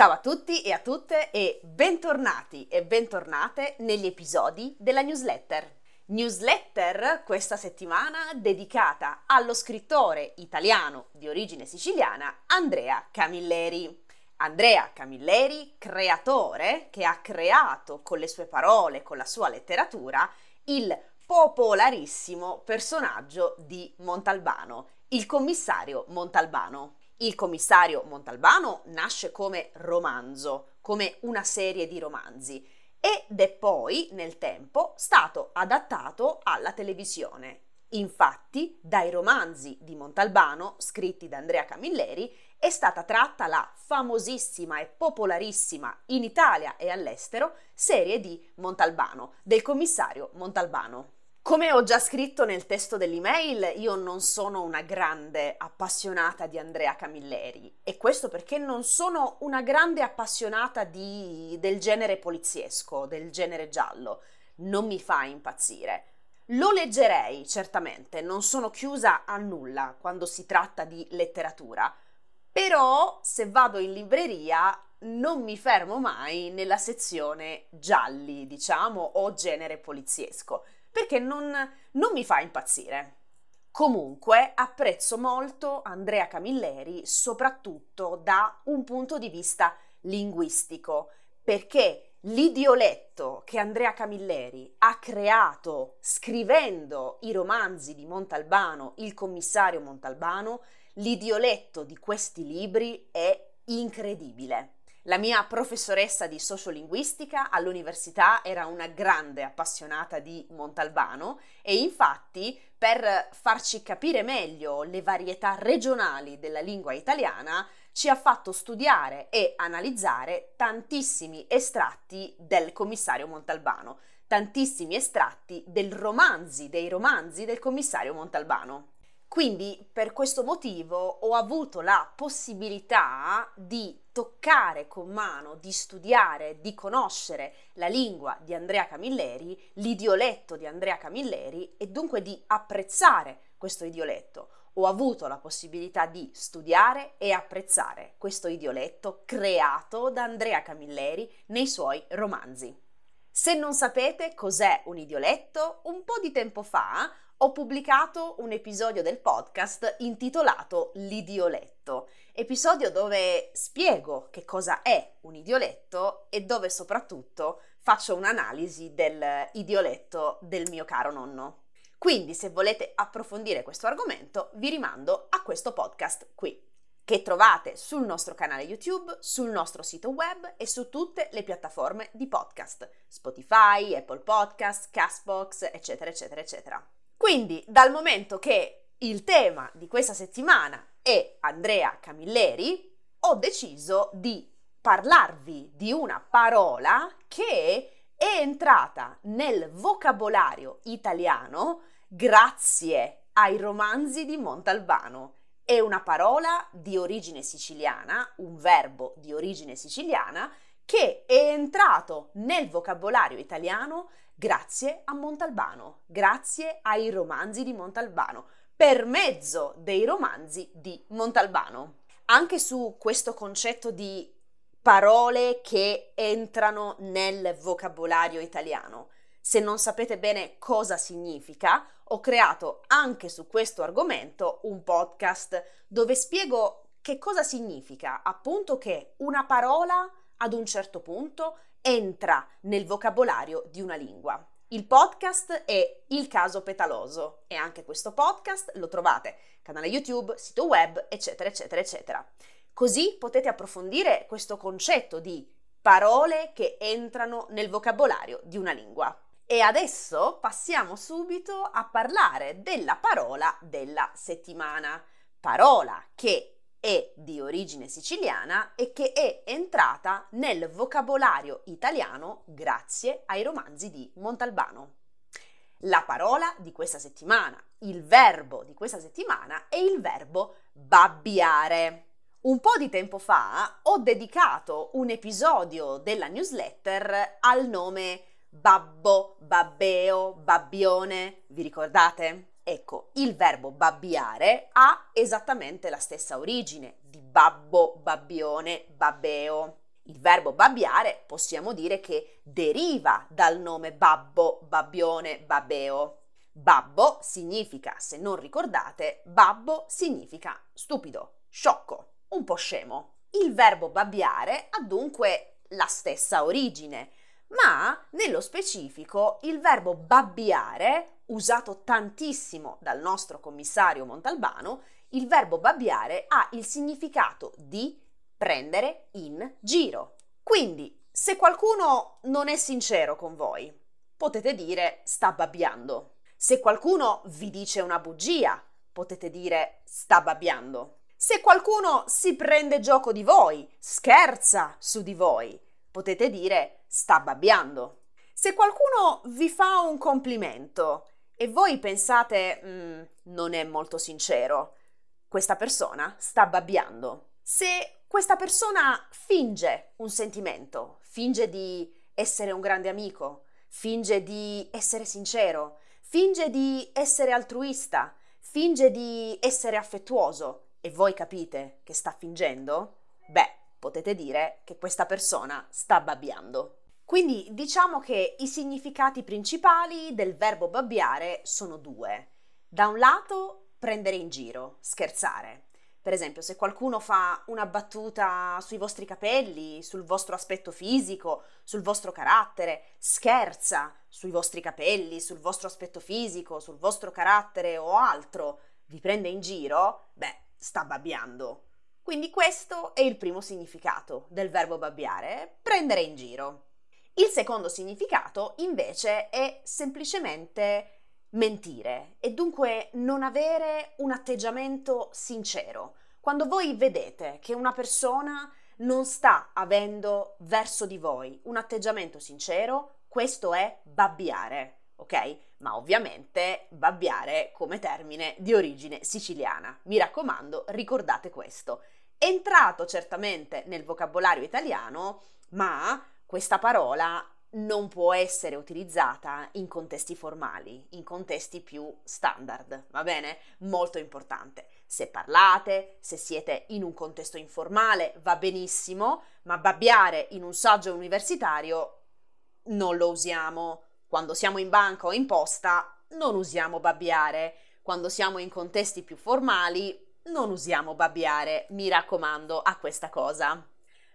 Ciao a tutti e a tutte e bentornati e bentornate negli episodi della newsletter. Newsletter questa settimana dedicata allo scrittore italiano di origine siciliana Andrea Camilleri. Andrea Camilleri, creatore che ha creato con le sue parole, con la sua letteratura, il popolarissimo personaggio di Montalbano, il commissario Montalbano. Il commissario Montalbano nasce come romanzo, come una serie di romanzi, ed è poi, nel tempo, stato adattato alla televisione. Infatti, dai romanzi di Montalbano, scritti da Andrea Camilleri, è stata tratta la famosissima e popolarissima in Italia e all'estero serie di Montalbano, del commissario Montalbano. Come ho già scritto nel testo dell'email, io non sono una grande appassionata di Andrea Camilleri e questo perché non sono una grande appassionata di, del genere poliziesco, del genere giallo. Non mi fa impazzire. Lo leggerei, certamente, non sono chiusa a nulla quando si tratta di letteratura, però se vado in libreria non mi fermo mai nella sezione gialli, diciamo, o genere poliziesco perché non, non mi fa impazzire. Comunque apprezzo molto Andrea Camilleri soprattutto da un punto di vista linguistico, perché l'idioletto che Andrea Camilleri ha creato scrivendo i romanzi di Montalbano, il commissario Montalbano, l'idioletto di questi libri è incredibile. La mia professoressa di sociolinguistica all'università era una grande appassionata di Montalbano e infatti per farci capire meglio le varietà regionali della lingua italiana ci ha fatto studiare e analizzare tantissimi estratti del commissario Montalbano, tantissimi estratti del romanzi, dei romanzi del commissario Montalbano. Quindi per questo motivo ho avuto la possibilità di toccare con mano, di studiare, di conoscere la lingua di Andrea Camilleri, l'idioletto di Andrea Camilleri e dunque di apprezzare questo idioletto. Ho avuto la possibilità di studiare e apprezzare questo idioletto creato da Andrea Camilleri nei suoi romanzi. Se non sapete cos'è un idioletto, un po' di tempo fa ho pubblicato un episodio del podcast intitolato L'idioletto, episodio dove spiego che cosa è un idioletto e dove soprattutto faccio un'analisi del idioletto del mio caro nonno. Quindi se volete approfondire questo argomento vi rimando a questo podcast qui che trovate sul nostro canale YouTube, sul nostro sito web e su tutte le piattaforme di podcast, Spotify, Apple Podcast, Castbox, eccetera, eccetera, eccetera. Quindi, dal momento che il tema di questa settimana è Andrea Camilleri, ho deciso di parlarvi di una parola che è entrata nel vocabolario italiano grazie ai romanzi di Montalbano. È una parola di origine siciliana, un verbo di origine siciliana che è entrato nel vocabolario italiano grazie a Montalbano, grazie ai romanzi di Montalbano, per mezzo dei romanzi di Montalbano. Anche su questo concetto di parole che entrano nel vocabolario italiano. Se non sapete bene cosa significa, ho creato anche su questo argomento un podcast dove spiego che cosa significa appunto che una parola ad un certo punto entra nel vocabolario di una lingua. Il podcast è Il caso petaloso e anche questo podcast lo trovate canale YouTube, sito web, eccetera, eccetera, eccetera. Così potete approfondire questo concetto di parole che entrano nel vocabolario di una lingua. E adesso passiamo subito a parlare della parola della settimana, parola che è di origine siciliana e che è entrata nel vocabolario italiano grazie ai romanzi di Montalbano. La parola di questa settimana, il verbo di questa settimana è il verbo babbiare. Un po' di tempo fa ho dedicato un episodio della newsletter al nome babbo, babbeo, babbione, vi ricordate? Ecco, il verbo babbiare ha esattamente la stessa origine di babbo, babbione, babbeo. Il verbo babbiare possiamo dire che deriva dal nome babbo, babbione, babbeo. Babbo significa, se non ricordate, babbo significa stupido, sciocco, un po' scemo. Il verbo babbiare ha dunque la stessa origine, ma nello specifico il verbo babbiare, usato tantissimo dal nostro commissario Montalbano, il verbo babbiare ha il significato di prendere in giro. Quindi, se qualcuno non è sincero con voi, potete dire sta babbiando. Se qualcuno vi dice una bugia, potete dire sta babbiando. Se qualcuno si prende gioco di voi, scherza su di voi, potete dire sta babbiando. Se qualcuno vi fa un complimento e voi pensate mm, non è molto sincero, questa persona sta babbiando. Se questa persona finge un sentimento, finge di essere un grande amico, finge di essere sincero, finge di essere altruista, finge di essere affettuoso e voi capite che sta fingendo, beh, potete dire che questa persona sta babbiando. Quindi diciamo che i significati principali del verbo babbiare sono due. Da un lato prendere in giro, scherzare. Per esempio, se qualcuno fa una battuta sui vostri capelli, sul vostro aspetto fisico, sul vostro carattere, scherza sui vostri capelli, sul vostro aspetto fisico, sul vostro carattere o altro, vi prende in giro, beh, sta babbiando. Quindi questo è il primo significato del verbo babbiare, prendere in giro. Il secondo significato invece è semplicemente mentire e dunque non avere un atteggiamento sincero. Quando voi vedete che una persona non sta avendo verso di voi un atteggiamento sincero, questo è babbiare, ok? Ma ovviamente babbiare come termine di origine siciliana. Mi raccomando, ricordate questo. Entrato certamente nel vocabolario italiano, ma questa parola non può essere utilizzata in contesti formali, in contesti più standard, va bene? Molto importante. Se parlate, se siete in un contesto informale, va benissimo, ma babbiare in un saggio universitario non lo usiamo. Quando siamo in banca o in posta, non usiamo babbiare. Quando siamo in contesti più formali, non usiamo babbiare. Mi raccomando a questa cosa.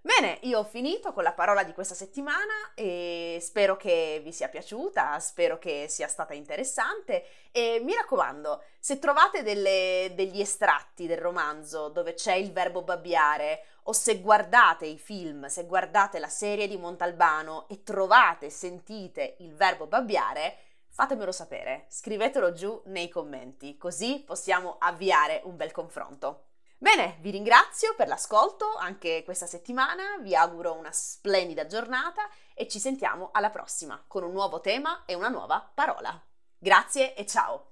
Bene, io ho finito con la parola di questa settimana e spero che vi sia piaciuta, spero che sia stata interessante e mi raccomando, se trovate delle, degli estratti del romanzo dove c'è il verbo babbiare o se guardate i film, se guardate la serie di Montalbano e trovate, sentite il verbo babbiare, fatemelo sapere, scrivetelo giù nei commenti, così possiamo avviare un bel confronto. Bene, vi ringrazio per l'ascolto anche questa settimana, vi auguro una splendida giornata e ci sentiamo alla prossima con un nuovo tema e una nuova parola. Grazie e ciao!